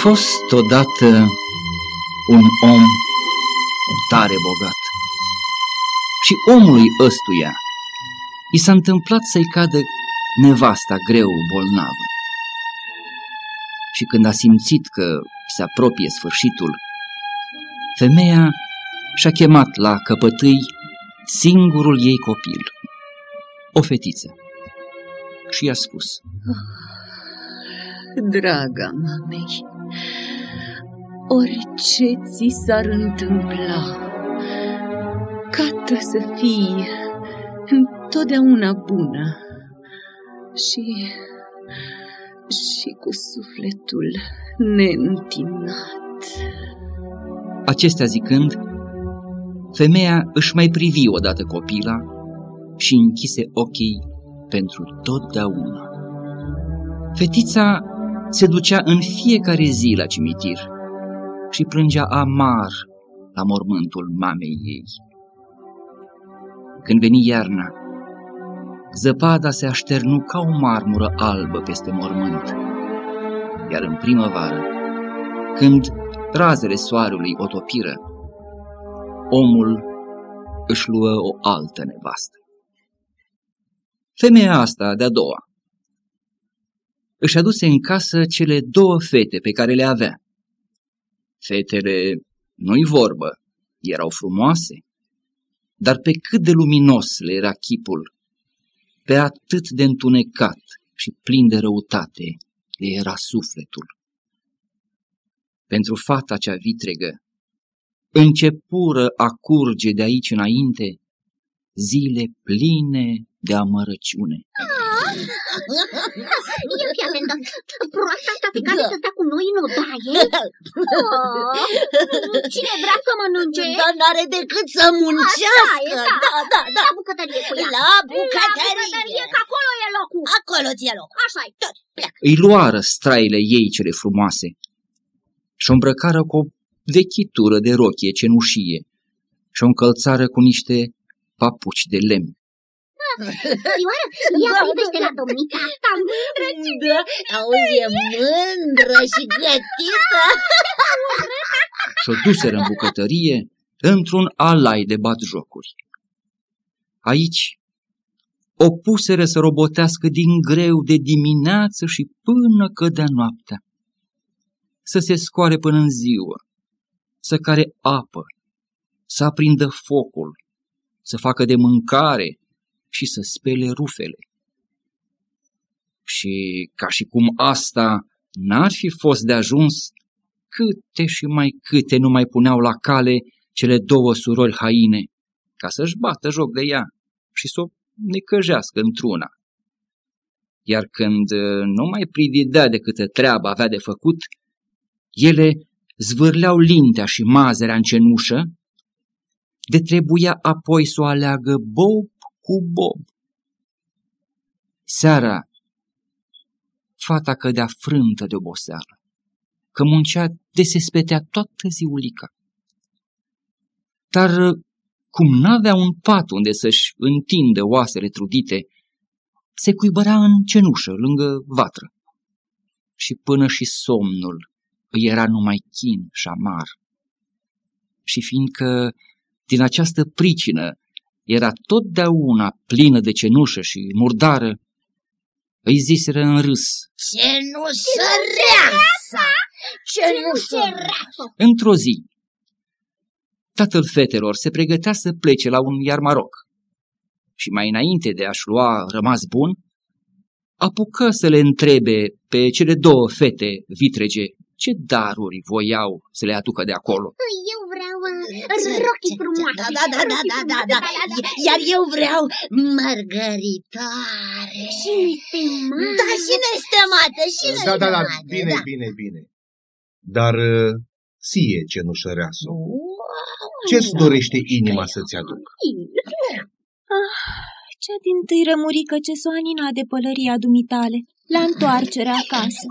fost odată un om tare bogat și omului ăstuia i s-a întâmplat să-i cadă nevasta greu bolnavă. Și când a simțit că se apropie sfârșitul, femeia și-a chemat la căpătâi singurul ei copil, o fetiță, și i-a spus Draga mamei, orice ți s-ar întâmpla, cată să fii întotdeauna bună și, și cu sufletul neîntinat. Acestea zicând, femeia își mai privi odată copila și închise ochii pentru totdeauna. Fetița se ducea în fiecare zi la cimitir și plângea amar la mormântul mamei ei. Când veni iarna, zăpada se așternu ca o marmură albă peste mormânt, iar în primăvară, când razele soarelui o topiră, omul își luă o altă nevastă. Femeia asta de-a doua își aduse în casă cele două fete pe care le avea. Fetele, nu-i vorbă, erau frumoase, dar pe cât de luminos le era chipul, pe atât de întunecat și plin de răutate le era sufletul. Pentru fata cea vitregă, începură a curge de aici înainte zile pline de amărăciune. Ia fi atentă, proasta asta pe care să stea cu noi în odaie. Oh, cine vrea să mănânce? Dar n-are decât să muncească. Așa e, da. da, da, da. La bucătărie cu ea. La La bucătărie. bucătărie, că acolo e locul. Acolo ți-e loc. Așa e. Tot, pleacă. Îi luară straile ei cele frumoase și o îmbrăcară cu o vechitură de rochie cenușie și o încălțară cu niște papuci de lemn. Ioară, ia privește la domnica asta mândră. Da, auzi, e mândră și gătită. și-o duseră în bucătărie într-un alai de batjocuri. Aici o puseră să robotească din greu de dimineață și până cădea noaptea. Să se scoare până în ziua, să care apă, să aprindă focul, să facă de mâncare și să spele rufele. Și ca și cum asta n-ar fi fost de ajuns, câte și mai câte nu mai puneau la cale cele două surori haine, ca să-și bată joc de ea și să o necăjească într-una. Iar când uh, nu mai prividea de câte treabă avea de făcut, ele zvârleau lintea și mazerea în cenușă, de trebuia apoi să o aleagă bob cu bob. Seara, fata cădea frântă de oboseală, că muncea de se spetea toată ziulica. Dar cum n-avea un pat unde să-și întindă oasele trudite, se cuibărea în cenușă, lângă vatră. Și până și somnul îi era numai chin și amar. Și fiindcă din această pricină era totdeauna plină de cenușă și murdară, îi ziseră în râs. Cenușăreasa! Cenușăreasa! Într-o zi, tatăl fetelor se pregătea să plece la un iarmaroc și mai înainte de a-și lua rămas bun, apucă să le întrebe pe cele două fete vitrege ce daruri voiau să le aducă de acolo. Eu vreau uh, rochii frumoase. Da, da, da, da, da, da, da. Iar eu vreau mărgăritare. Și nestemată. Da, și nestemată, și Da, da, da, nestemată, bine, da. bine, bine. Dar uh, ție, cenușăreasă, Wow. ce-ți dorește inima să-ți aduc? Ah, cea din tâi rămurică ce s-o anina de pălăria dumitale, la întoarcerea acasă.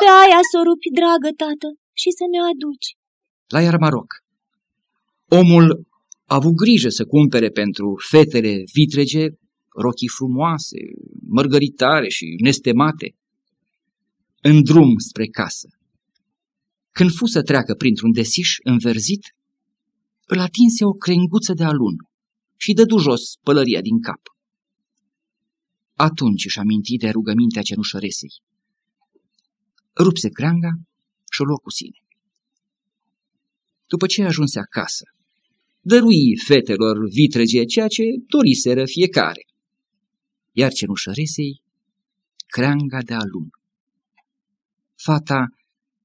Pe aia s-o rupi, dragă tată, și să mi-o aduci. La iarmaroc. Omul a avut grijă să cumpere pentru fetele vitrege rochii frumoase, mărgăritare și nestemate. În drum spre casă, Când fu să treacă printr-un desiș înverzit, îl atinse o crenguță de alun și dădu jos pălăria din cap. Atunci își aminti de rugămintea cenușăresei. Rupse creanga și o luă cu sine. După ce ajunse acasă, dărui fetelor vitrege ceea ce doriseră fiecare, iar cenușăresei creanga de alun. Fata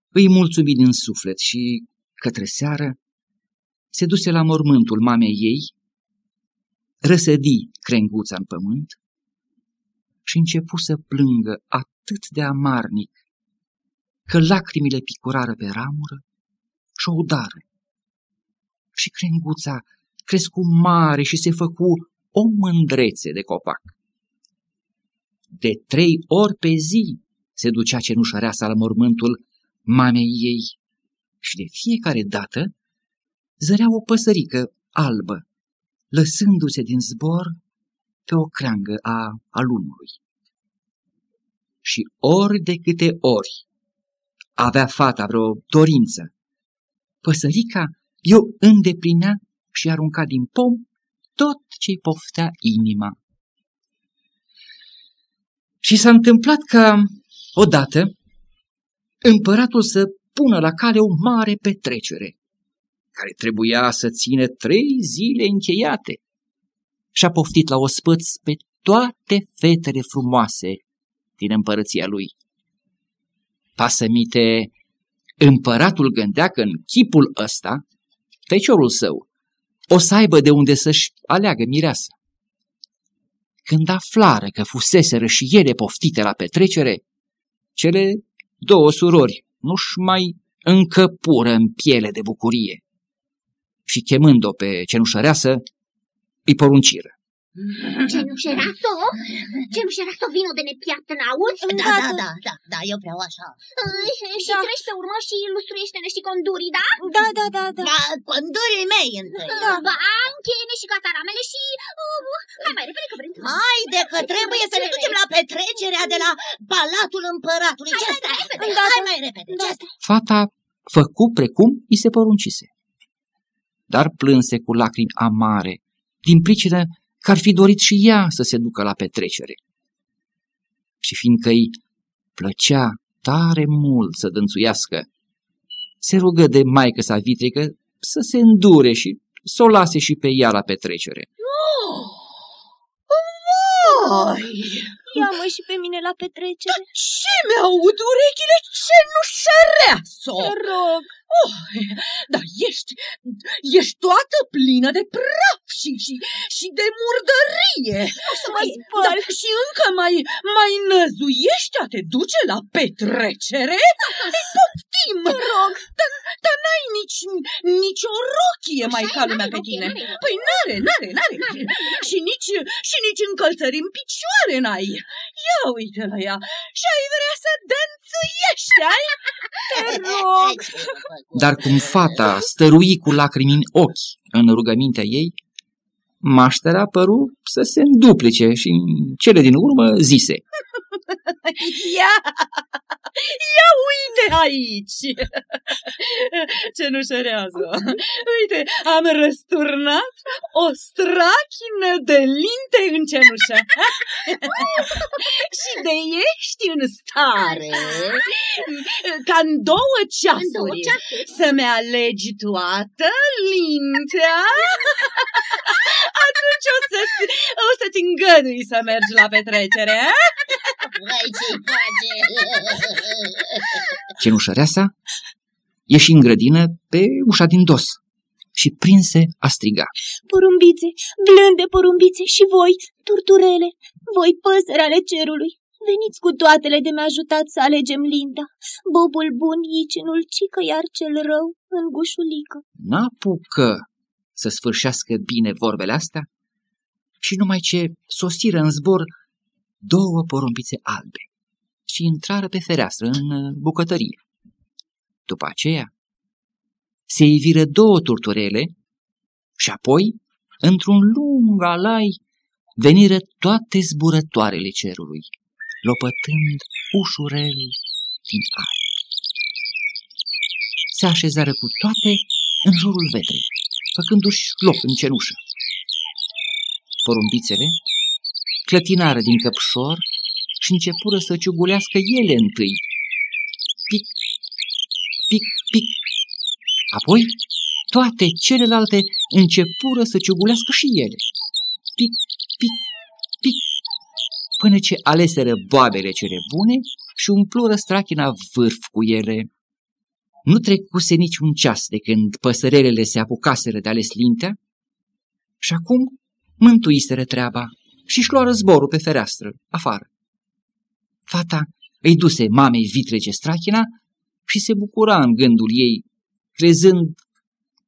îi mulțumi din suflet și, către seară, se duse la mormântul mamei ei, răsădi crenguța în pământ și începu să plângă atât de amarnic că lacrimile picurară pe ramură și o udară. Și crenguța crescu mare și se făcu o mândrețe de copac. De trei ori pe zi se ducea cenușăreasa la mormântul mamei ei și de fiecare dată zărea o păsărică albă, lăsându-se din zbor pe o creangă a alunului. Și ori de câte ori avea fata vreo dorință, păsărica eu îndeplinea și arunca din pom tot ce-i poftea inima. Și s-a întâmplat ca, odată, împăratul să pună la cale o mare petrecere, care trebuia să țină trei zile încheiate. Și-a poftit la ospăț pe toate fetele frumoase din împărăția lui. Pasămite, împăratul gândea că în chipul ăsta, feciorul său, o să aibă de unde să-și aleagă mireasă. Când aflară că fuseseră și ele poftite la petrecere, cele două surori nu-și mai încăpură în piele de bucurie și chemând-o pe cenușăreasă, îi porunciră. Cenușeraso? Cenușeraso, vino de nepiaptă, auzi? Da, da, da, da, da, eu vreau așa. Și Da. treci pe urmă și ilustruiește-ne și condurii, da? Da, da, da, da. Da, condurii mei întâi. Da. Ba, încheie-ne și cataramele și... Uh, hai mai repede că vrem să... Haide că trebuie să ne ducem la petrecerea de la Palatul Împăratului. Ce Hai, asta? hai, repede. Da, Hai da. mai repede. Da. Ce asta? Fata făcu precum i se poruncise, dar plânse cu lacrimi amare, din pricină că ar fi dorit și ea să se ducă la petrecere. Și fiindcă îi plăcea tare mult să dânțuiască, se rugă de maică sa vitrică să se îndure și să o lase și pe ea la petrecere. Oi, Ia-mă și pe mine la petrecere. ce mi-aud urechile cenușăreasă! Te rog. Oh, dar ești, ești toată plină de praf și, și, și de murdărie. O să mă Da, spăl. și încă mai, mai năzuiești a te duce la petrecere? Îi poftim! Te rog. Dar, dar n-ai nici, nici o rochie mai ca lumea pe tine. Păi n-are, n-are, n-are. Și nici, și nici încălțări în picioare n-ai. Ia uite la ea și ai vrea să dănțuiești, ai? Te rog. Dar cum fata stărui cu lacrimi în ochi în rugămintea ei, maștera păru să se înduplice și în cele din urmă zise. Ia, ia uite aici! Ce nu șerează! Uite, am răsturnat o strachină de linte în cenușă. Și de ești în stare ca în două În două ceasuri ceasuri. să-mi alegi toată lintea, atunci o să-ți, o să-ți îngădui să mergi la petrecere. a? Vai, ce-i face? Cenușăreasa ieși în grădină pe ușa din dos și prinse a striga. Porumbițe, blânde porumbițe și voi, turturele, voi păsări ale cerului. Veniți cu toatele de mi ajutați să alegem Linda. Bobul bun, icinul cică, iar cel rău, în gușulică. N-apucă să sfârșească bine vorbele astea și numai ce sosiră în zbor două porumbițe albe și intrară pe fereastră în uh, bucătărie. După aceea se iviră două turturele și apoi, într-un lung alai, veniră toate zburătoarele cerului, lopătând ușurel din aer. se așezară cu toate în jurul vetrei, făcându-și loc în cenușă. Porumbițele clătinară din căpșor și începură să ciugulească ele întâi. Pic, pic, pic. Apoi toate celelalte începură să ciugulească și ele. Pic, pic, pic. Până ce aleseră boabele cele bune și umplură strachina vârf cu ele. Nu trecuse niciun ceas de când păsărelele se apucaseră de ales lintea și acum mântuiseră treaba și-și luară zborul pe fereastră, afară. Fata îi duse mamei vitrege strachina și se bucura în gândul ei, crezând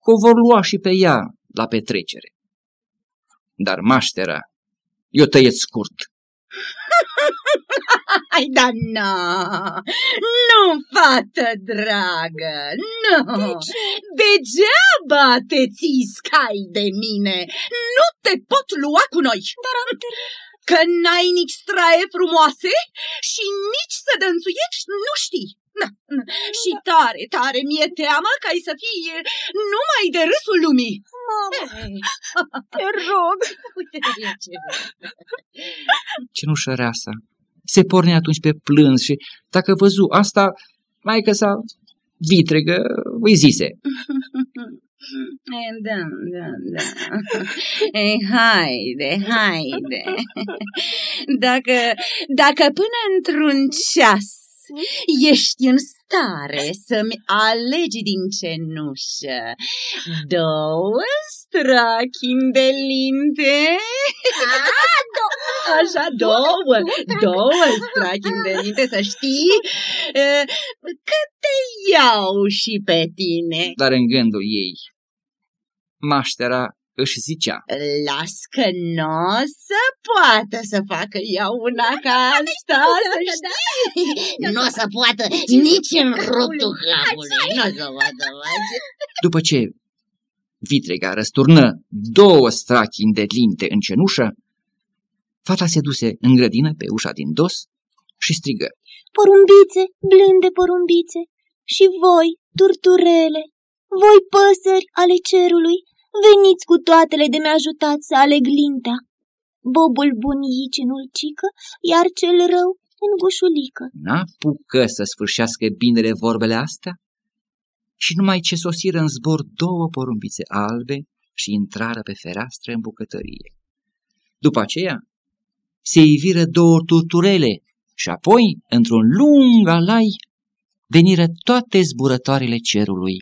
că o vor lua și pe ea la petrecere. Dar maștera i-o tăiet scurt. Hai, da, nu, nu, fată dragă, nu. De ce? Degeaba te ții scai de mine, nu te pot lua cu noi. Dar am Că n-ai nici straie frumoase și nici să dănțuiești nu știi. Na, na. Și tare, tare mi-e teama ca ai să fii numai de râsul lumii. Mamă, Ei, te rog. Uite ce Cenușăreasa se porni atunci pe plâns și dacă văzu asta, mai că sa vitregă îi zise. E, Da, da, da. Ei, haide, haide. Dacă, dacă până într-un ceas ești în stare să-mi alegi din cenușă două strachini de linte, așa, două, două strachini de linte, să știi e, că te iau și pe tine. Dar în gândul ei, maștera își zicea, Las că nu o să poată să facă ea una ca asta, să știi. Nu o să poată nici în ruptul capului. Nu o să poată face. După ce vitrega răsturnă două strachini de linte în cenușă, fata se duse în grădină pe ușa din dos și strigă. Porumbițe, blânde porumbițe, și voi, turturele, voi păsări ale cerului, veniți cu toatele de mi-ajutat să aleg linta. Bobul bun în ulcică, iar cel rău în gușulică. N-apucă să sfârșească binele vorbele astea? Și numai ce sosiră în zbor două porumbițe albe și intrară pe fereastră în bucătărie. După aceea, se iviră două turturele și apoi, într-un lung alai, veniră toate zburătoarele cerului,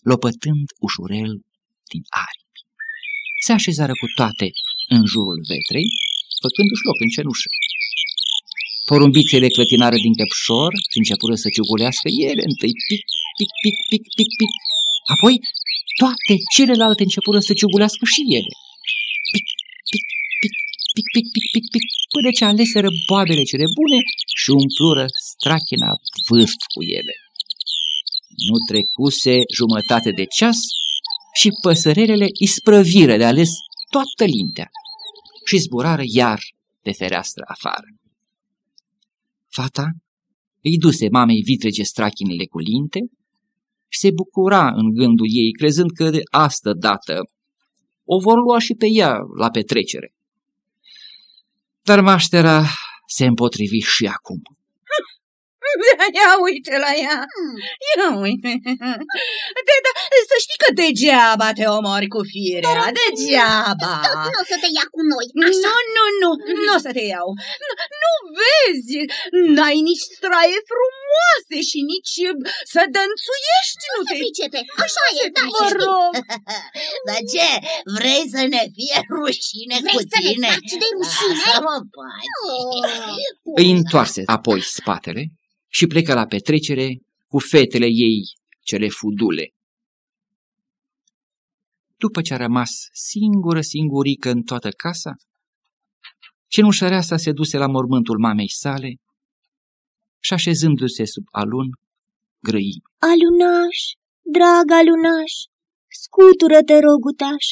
lopătând ușurel din aripi. Se așezară cu toate în jurul vetrei, făcându-și loc în cenușă. Porumbițele clătinară din căpșor și începură să ciugulească ele întâi pic, pic, pic, pic, pic, pic. Apoi toate celelalte începură să ciugulească și ele. Pic, pic, pic, pic, pic, pic, pic, pic, până ce aleseră boabele cele bune și umplură strachina vârf cu ele. Nu trecuse jumătate de ceas și păsărelele isprăviră de ales toată lintea și zburară iar pe fereastră afară. Fata îi duse mamei vitrege strachinile cu linte și se bucura în gândul ei, crezând că de astă dată o vor lua și pe ea la petrecere. Dar maștera se împotrivi și acum. Ia uite la ea, ia uite. De, da, să știi că degeaba te omori cu firea, degeaba. Tot nu o să te ia cu noi. Nu, Așa. nu, nu, nu o să te iau. Nu, nu vezi, n-ai nici straie frumoase și nici să dănțuiești, nu te... Pricete. Așa e, da, și Vă știi. rog, Dar ce? Vrei să ne fie rușine Vrei cu să ne tine? faci de rușine? Lasă mă faci. Oh. Îi întoarse apoi spatele și plecă la petrecere cu fetele ei, cele fudule. După ce a rămas singură singurică în toată casa, cenușăreasa se duse la mormântul mamei sale și așezându-se sub alun, grăi. alunaș, drag alunaș, scutură-te, rogutaș,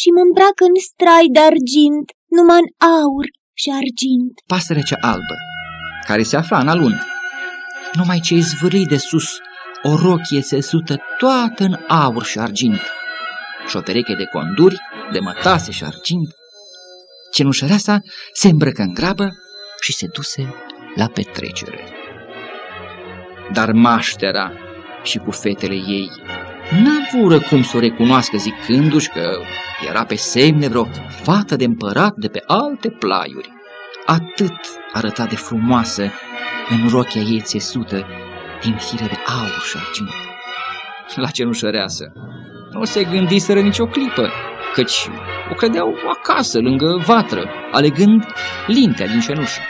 și mă îmbracă în strai de argint, numai în aur și argint. Pasărea cea albă, care se afla în alun, numai ce izvârâi de sus o rochie țesută toată în aur și argint și o pereche de conduri, de mătase și argint. Cenușăreasa se îmbrăcă în grabă și se duse la petrecere. Dar maștera și cu fetele ei n-avură cum să o recunoască zicându-și că era pe semne vreo fată de împărat de pe alte plaiuri. Atât arăta de frumoasă în rochia ei țesută din fire de aur și argint. La cenușăreasă nu se gândiseră nicio clipă, căci o credeau acasă, lângă vatră, alegând lintea din cenușă.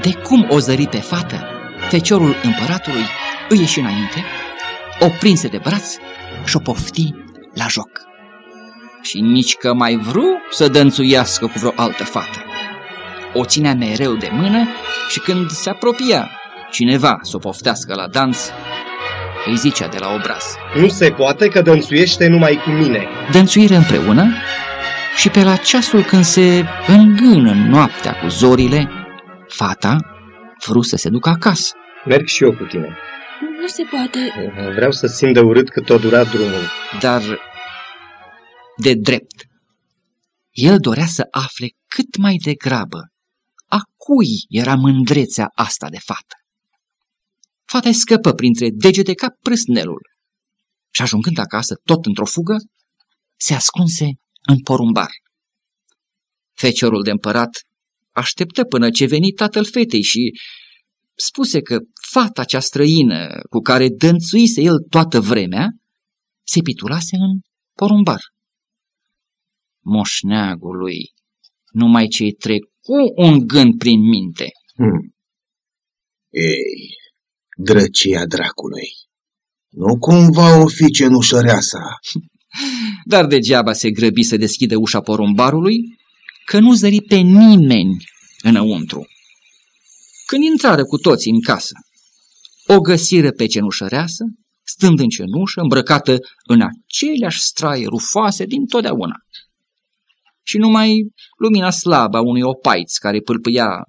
De cum o zări pe fată, feciorul împăratului îi ieși înainte, o prinse de braț și o pofti la joc. Și nici că mai vru să dănțuiască cu vreo altă fată. O ținea mereu de mână și când se apropia cineva să o poftească la dans, îi zicea de la obraz. Nu se poate că dănțuiește numai cu mine. Dănțuire împreună și pe la ceasul când se îngână noaptea cu zorile, fata vrut să se ducă acasă. Merg și eu cu tine. Nu se poate. Vreau să simt de urât că tot dura drumul. dar de drept. El dorea să afle cât mai degrabă a cui era mândrețea asta de fată. Fata scăpă printre degete ca prâsnelul și ajungând acasă tot într-o fugă, se ascunse în porumbar. Feciorul de împărat așteptă până ce veni tatăl fetei și spuse că fata cea străină cu care dănțuise el toată vremea se pitulase în porumbar. Moșneagului, numai ce-i trecu un gând prin minte. Hmm. Ei, drăcia dracului. Nu cumva o fi cenușăreasa. Dar degeaba se grăbi să deschide ușa porumbarului, că nu zări pe nimeni înăuntru. Când intrară cu toții în casă, o găsiră pe cenușăreasă, stând în cenușă, îmbrăcată în aceleași straie rufoase din totdeauna. Și numai lumina slabă a unui opaiț care pâlpâia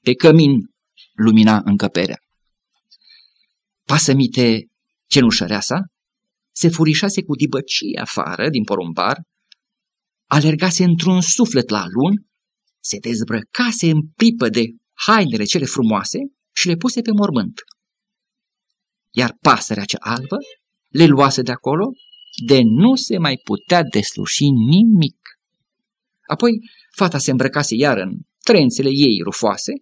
pe cămin lumina încăperea. Pasămite cenușăreasa se furișase cu dibăcie afară din porumbar, alergase într-un suflet la lun, se dezbrăcase în pripă de hainele cele frumoase și le puse pe mormânt. Iar pasărea cea albă le luase de acolo, de nu se mai putea desluși nimic. Apoi fata se îmbrăcase iar în trențele ei rufoase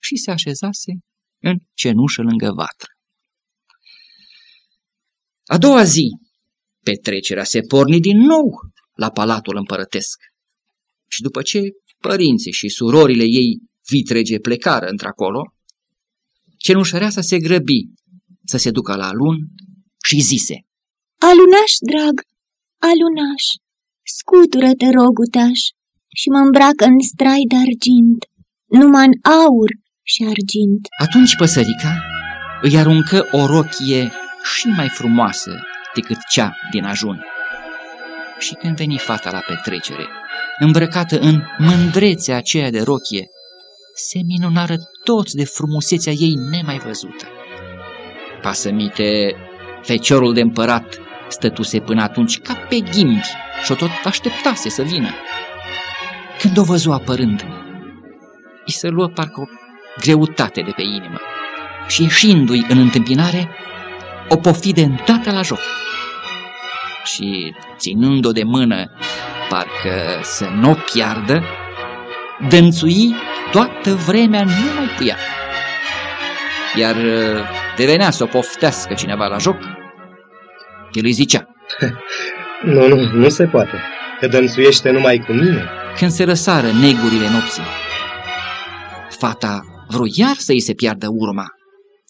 și se așezase în cenușă lângă vatră. A doua zi, petrecerea se porni din nou la palatul împărătesc. Și după ce părinții și surorile ei vitrege plecară într-acolo, cenușăreasa se grăbi să se ducă la alun și zise, Alunaș, drag, alunaș, scutură-te, rogutaș, și mă îmbracă în strai de argint, numai în aur și argint. Atunci păsărica îi aruncă o rochie și mai frumoasă decât cea din ajun. Și când veni fata la petrecere, îmbrăcată în mândrețea aceea de rochie, se minunară toți de frumusețea ei nemai văzută. Pasămite, feciorul de împărat stătuse până atunci ca pe ghimbi și o tot așteptase să vină. Când o văzu apărând, îi se luă parcă o greutate de pe inimă și ieșindu-i în întâmpinare, o pofti de îndată la joc. Și ținând-o de mână, parcă să nu o piardă, dănțui toată vremea numai cu ea. Iar devenea să o poftească cineva la joc, el îi zicea, Nu, nu, nu se poate, că dănțuiește numai cu mine. când se răsară negurile nopții. Fata vrut iar să-i se piardă urma,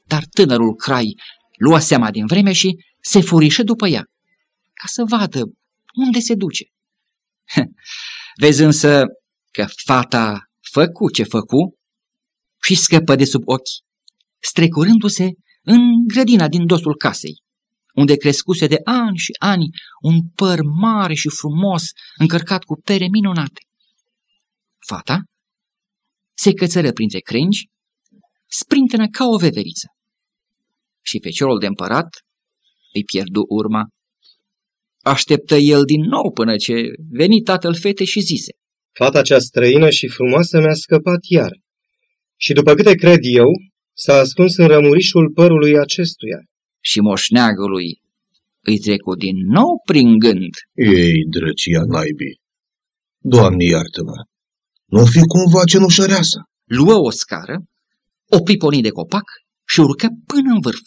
dar tânărul crai lua seama din vreme și se furișă după ea, ca să vadă unde se duce. Vezi însă că fata făcu ce făcu și scăpă de sub ochi, strecurându-se în grădina din dosul casei. unde crescuse de ani și ani un păr mare și frumos, încărcat cu pere minunate. Fata se cățără printre crengi, sprintenă ca o veveriță. Și feciorul de împărat îi pierdu urma. Așteptă el din nou până ce veni tatăl fete și zise. Fata cea străină și frumoasă mi-a scăpat iar. Și după câte cred eu, s-a ascuns în rămurișul părului acestuia. Și moșneagului îi trecu din nou prin gând. Ei, drăcia naibii! Doamne, iartă-mă! Nu fi cumva cenușăreasă? Luă o scară, o priponi de copac și urcă până în vârf,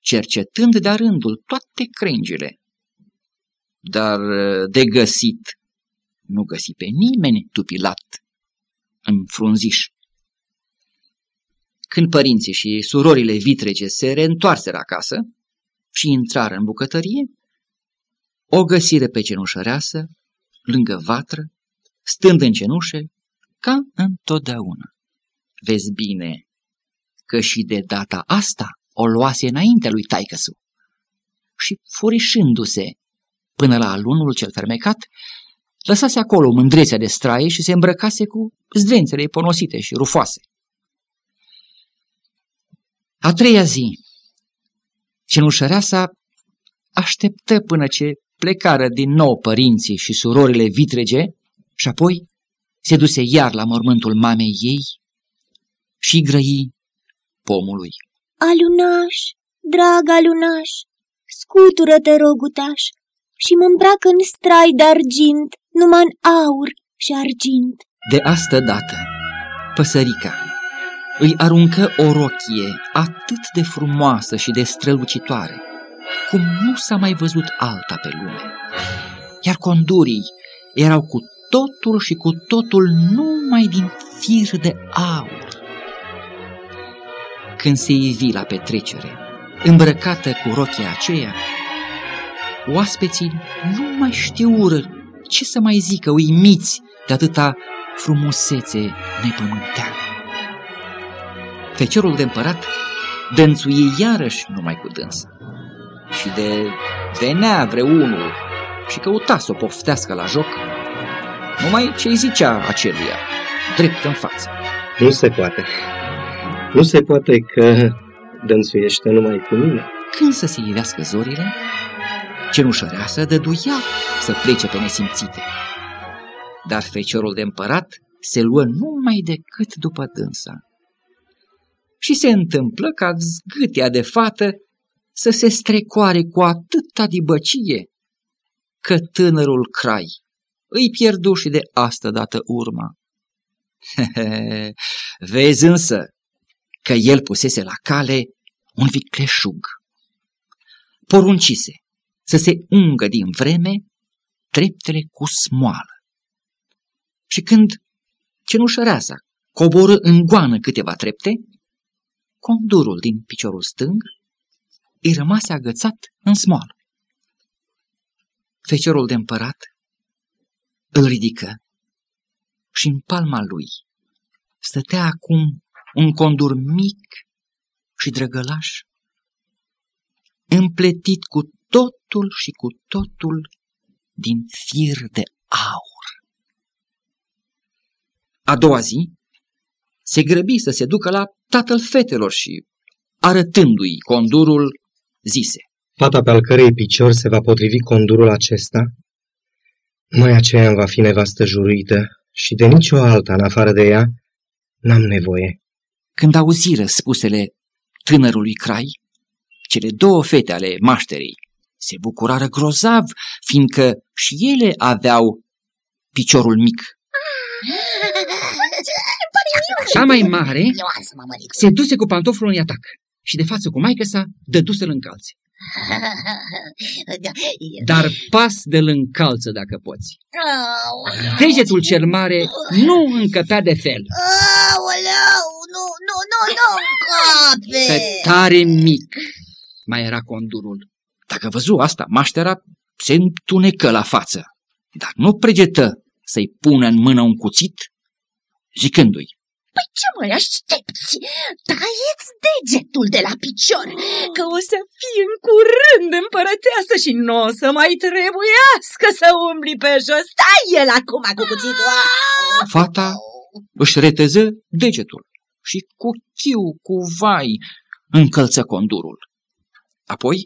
cercetând de rândul toate crengile. Dar de găsit nu găsi pe nimeni tupilat în frunziș. Când părinții și surorile vitrege se reîntoarseră acasă și intrară în bucătărie, o găsire pe cenușăreasă, lângă vatră, stând în cenușe, ca întotdeauna. Vezi bine că și de data asta o luase înainte lui taicăsu. Și furișându-se până la alunul cel fermecat, lăsase acolo mândrețea de straie și se îmbrăcase cu zdrențele ponosite și rufoase. A treia zi, cenușăreasa așteptă până ce plecară din nou părinții și surorile vitrege și apoi se duse iar la mormântul mamei ei și grăi pomului. Alunaș, drag alunaș, scutură-te, rogutaș, și mă îmbracă în strai de argint, numai în aur și argint. De astă dată, păsărica îi aruncă o rochie atât de frumoasă și de strălucitoare, cum nu s-a mai văzut alta pe lume. Iar condurii erau cu totul și cu totul numai din fir de aur. Când se ivi la petrecere, îmbrăcată cu rochia aceea, oaspeții nu mai știură ce să mai zică uimiți de atâta frumusețe nepământeană. Feciorul de împărat dănțuie iarăși numai cu dânsa. Și de venea vreunul și căuta să o poftească la joc, numai ce îi zicea aceluia, drept în față. Nu se poate. Nu se poate că dănțuiește numai cu mine. Când să se ivească zorile, cenușăreasă dăduia să plece pe nesimțite. Dar feciorul de împărat se luă numai decât după dânsa. Și se întâmplă ca zgâtea de fată să se strecoare cu atâta dibăcie că tânărul crai îi pierdu și de asta dată urma. Vezi însă că el pusese la cale un vicleșug. Poruncise să se ungă din vreme treptele cu smoală. Și când cenușăreasa coboră în goană câteva trepte, condurul din piciorul stâng îi rămase agățat în smoală. Feciorul de împărat îl ridică și în palma lui stătea acum un condur mic și drăgălaș, împletit cu totul și cu totul din fir de aur. A doua zi se grăbi să se ducă la tatăl fetelor și, arătându-i condurul, zise. Fata pe al cărei picior se va potrivi condurul acesta, mai aceea îmi va fi nevastă juruită și de nicio alta în afară de ea n-am nevoie. Când auziră spusele tânărului Crai, cele două fete ale mașterii se bucurară grozav, fiindcă și ele aveau piciorul mic. Cea mai mare se duse cu pantoflul în atac și de față cu maică sa dădu să-l încalțe. Dar pas de l încalță dacă poți. Degetul cel mare nu încăpea de fel. Aoleu, nu, nu, nu, nu încape! Că tare mic mai era condurul. Dacă văzu asta, maștera se întunecă la față, dar nu pregetă să-i pună în mână un cuțit, zicându-i, Păi ce mai aștepți? Taieți degetul de la picior, că o să fii în curând împărăteasă și nu o să mai trebuiască să umbli pe jos. Stai el acum cu cuțitul! Fata își reteză degetul și cu chiu, cu vai, încălță condurul. Apoi,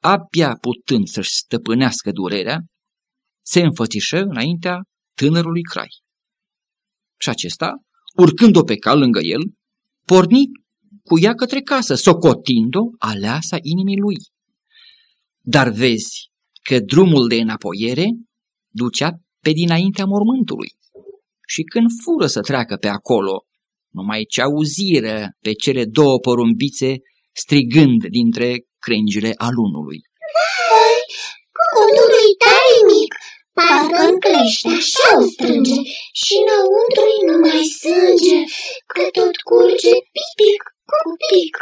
abia putând să-și stăpânească durerea, se înfățișă înaintea tânărului Crai. Și acesta, urcând-o pe cal lângă el, porni cu ea către casă, socotind-o aleasa inimii lui. Dar vezi că drumul de înapoiere ducea pe dinaintea mormântului. Și când fură să treacă pe acolo, numai ce auziră pe cele două porumbițe strigând dintre crengile alunului. Vai, codului tare mic, parcă în clește așa o strânge și înăuntru numai sânge, că tot curge pic, cu pic.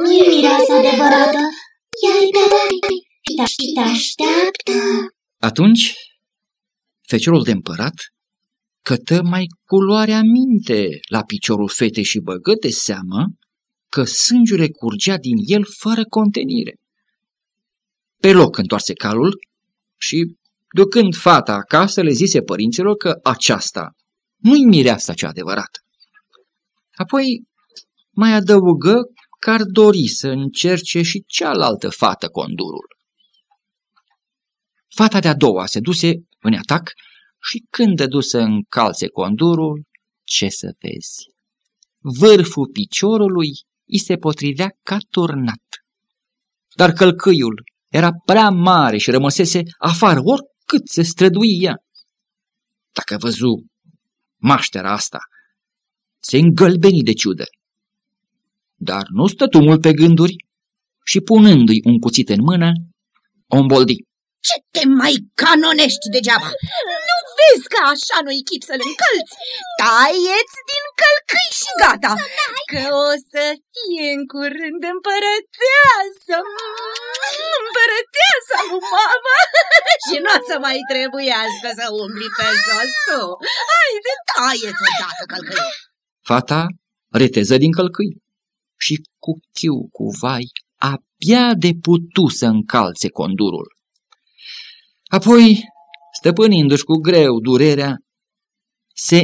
Nu e mireasa adevărată, ea-i pe și te așteaptă. Atunci, feciorul de împărat cătă mai culoarea minte la piciorul fetei și băgă de seamă că sângele curgea din el fără contenire. Pe loc întoarse calul și, ducând fata acasă, le zise părinților că aceasta nu-i mireasa cea adevărată. Apoi mai adăugă că ar dori să încerce și cealaltă fată condurul. Fata de-a doua se duse în atac și când dădu să încalțe condurul, ce să vezi? Vârful piciorului îi se potrivea ca turnat. Dar călcâiul era prea mare și rămăsese afară oricât se străduia. Dacă văzu maștera asta, se îngălbeni de ciudă. Dar nu stătu mult pe gânduri și punându-i un cuțit în mână, o îmboldi. Ce te mai canonești degeaba? Nu vezi că așa nu-i chip să-l încălți? Taieți din călcâi și gata, că o să fie în curând împărăteasă, împărăteasă cu mama și nu o să mai trebuiască să umbli pe jos tu. Haide, taieți odată călcâi. Fata reteză din călcâi și cu chiu, cu vai, abia de putu să încalțe condurul. Apoi, stăpânindu-și cu greu durerea, se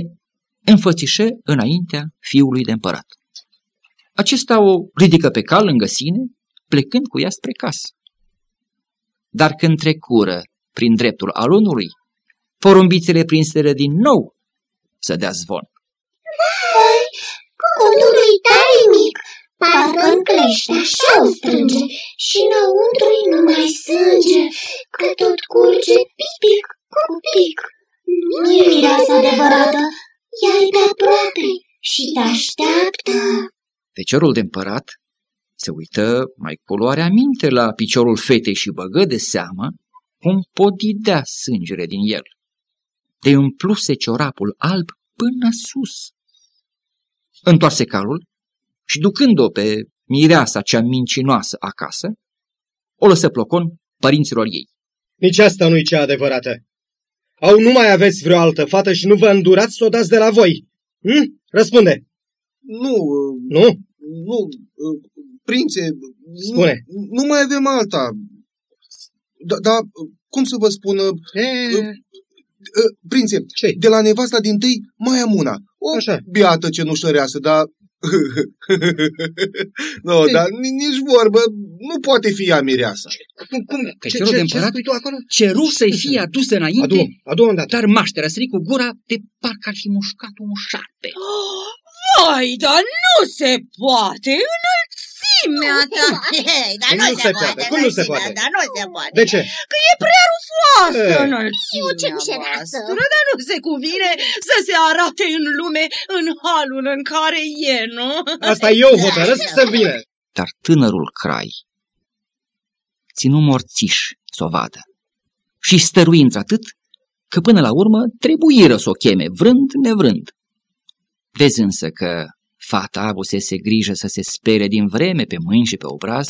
înfățișă înaintea fiului de împărat. Acesta o ridică pe cal lângă sine, plecând cu ea spre casă. Dar când trecură prin dreptul alunului, porumbițele prinseră din nou să dea zvon. Vai, codului tare mic, parcă în clește așa o strânge și înăuntru numai sânge, că tot curge pic, cu pic. Nu e mireasa adevărată, ea-i de aproape și te așteaptă. Feciorul de împărat se uită mai culoarea minte la piciorul fetei și băgă de seamă cum podidea sângele din el. De umpluse ciorapul alb până sus. Întoarse calul și ducând-o pe mireasa cea mincinoasă acasă, o lăsă plocon părinților ei. Nici asta nu-i cea adevărată. Au nu mai aveți vreo altă fată și nu vă îndurați să o dați de la voi. Hm? Răspunde. Nu, Nu? nu, prințe, Spune. Nu, nu mai avem alta. Da, da, cum să vă spun, E, prințe, ce de la nevasta din tâi mai am una. O Așa. biată cenușăreasă, dar... nu, Ce? dar ni- nici vorbă, nu poate fi ea mireasa. Cum, cum? Ce, Feciorul de ce, ce împărat spui tu acolo? ceru să-i fie adus înainte, Adu, adu îndată. dar maștera sări cu gura de parcă ar fi mușcat un șarpe. Vai, dar nu se poate! Înălțimea ta! Hei, dar Cum nu, nu se se poate, poate? Cum nu se înălțimea poate? ta, nu se poate. De ce? Că e prea rufoasă E. înălțimea Eu ce mișereasă. voastră, dar nu se cuvine să se arate în lume în halul în care e, nu? Asta eu hotărăsc să vină. Dar tânărul Crai ținu morțiș să o vadă și stărui într-atât că până la urmă trebuiră să o cheme, vrând nevrând. Vezi însă că fata avusese grijă să se spere din vreme pe mâini și pe obraz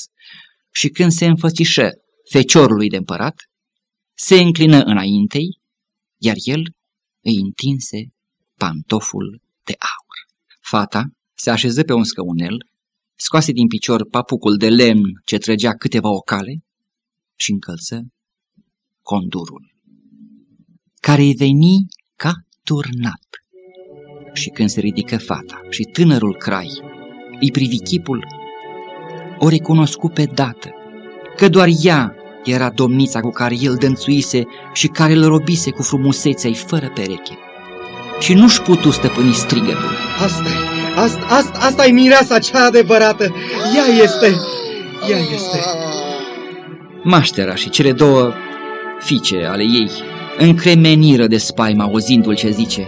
și când se înfățișă feciorului de împărat, se înclină înaintei, iar el îi întinse pantoful de aur. Fata se așeză pe un scăunel, scoase din picior papucul de lemn ce trăgea câteva ocale și încălță condurul, care îi veni ca turnat. Și când se ridică fata și tânărul crai îi privi chipul, o recunoscu pe dată, că doar ea era domnița cu care el dănțuise și care îl robise cu frumusețea fără pereche. Și nu-și putu stăpâni strigătul. asta e, asta, asta, asta e mireasa cea adevărată. Ea este, ea este. Maștera și cele două fiice ale ei încremeniră de spaima auzindu-l ce zice.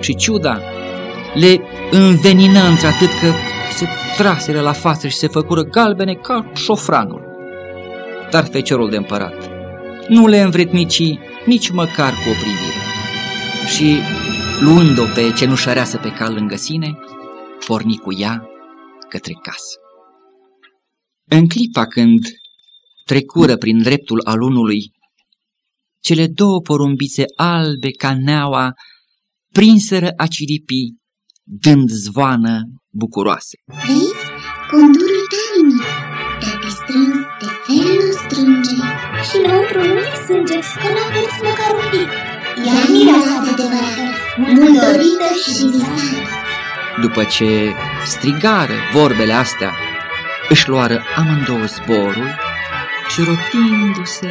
Și ciuda le învenină într-atât că se traseră la față și se făcură galbene ca șofranul. Dar feciorul de împărat nu le învretnici nici măcar cu o privire. Și, luând-o pe cenușăreasă pe cal lângă sine, porni cu ea către casă. În clipa când trecură prin dreptul alunului, cele două porumbițe albe ca neaua prinseră a ciripii, dând zvoană bucuroase. Vezi? Condurul tainic, dacă strâns de fel nu strânge. Și înăuntru nu e sânge, că n-a mers măcar un pic. Ea mireasa adevărată, mult dorită și visată. După ce strigară vorbele astea, își luară amândouă zborul și rotindu-se,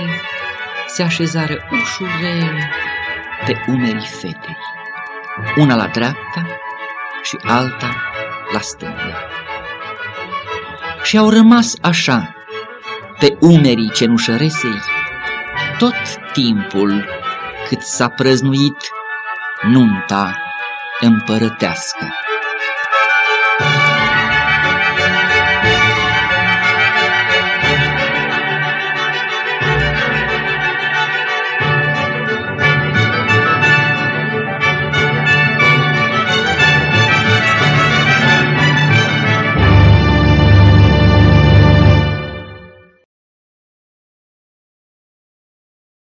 se așezară ușurel pe umerii fetei, una la dreapta și alta la stânga. Și au rămas așa, pe umerii cenușăresei, tot timpul cât s-a prăznuit nunta împărătească.